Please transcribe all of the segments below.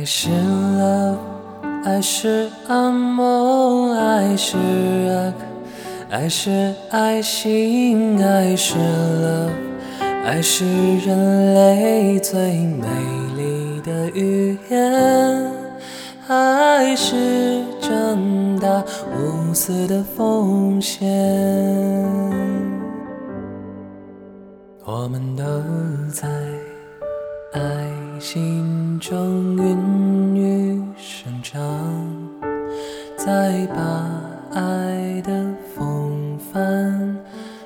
爱是 love，爱是暗梦，爱是 rock，爱是爱心，爱是 love，爱是人类最美丽的语言，爱是正大无私的奉献。我们都在爱心中孕育生长，再把爱的风帆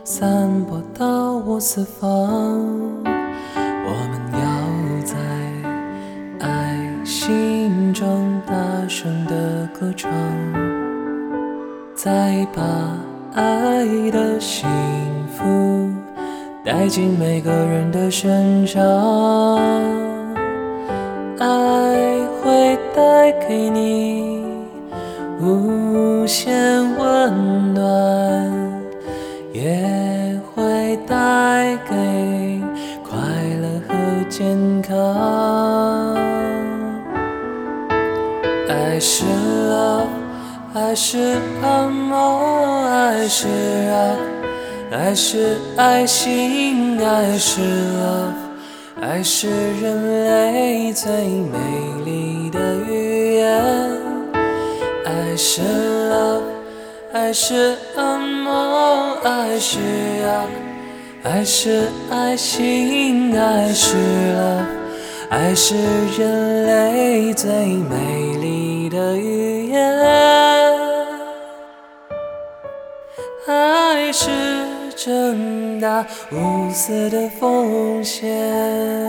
散播到我四方。我们要在爱心中大声的歌唱，再把爱的幸福带进每个人的身上。爱会带给你无限温暖，也会带给快乐和健康。爱是 love，爱是暗梦，爱是 rock，爱是爱心，爱是 love，爱是人类最美丽的语言。爱是 love，爱是暗梦，爱是 rock，爱是爱心，爱是 love，爱是人类最美丽的语言。爱是正大无私的奉献。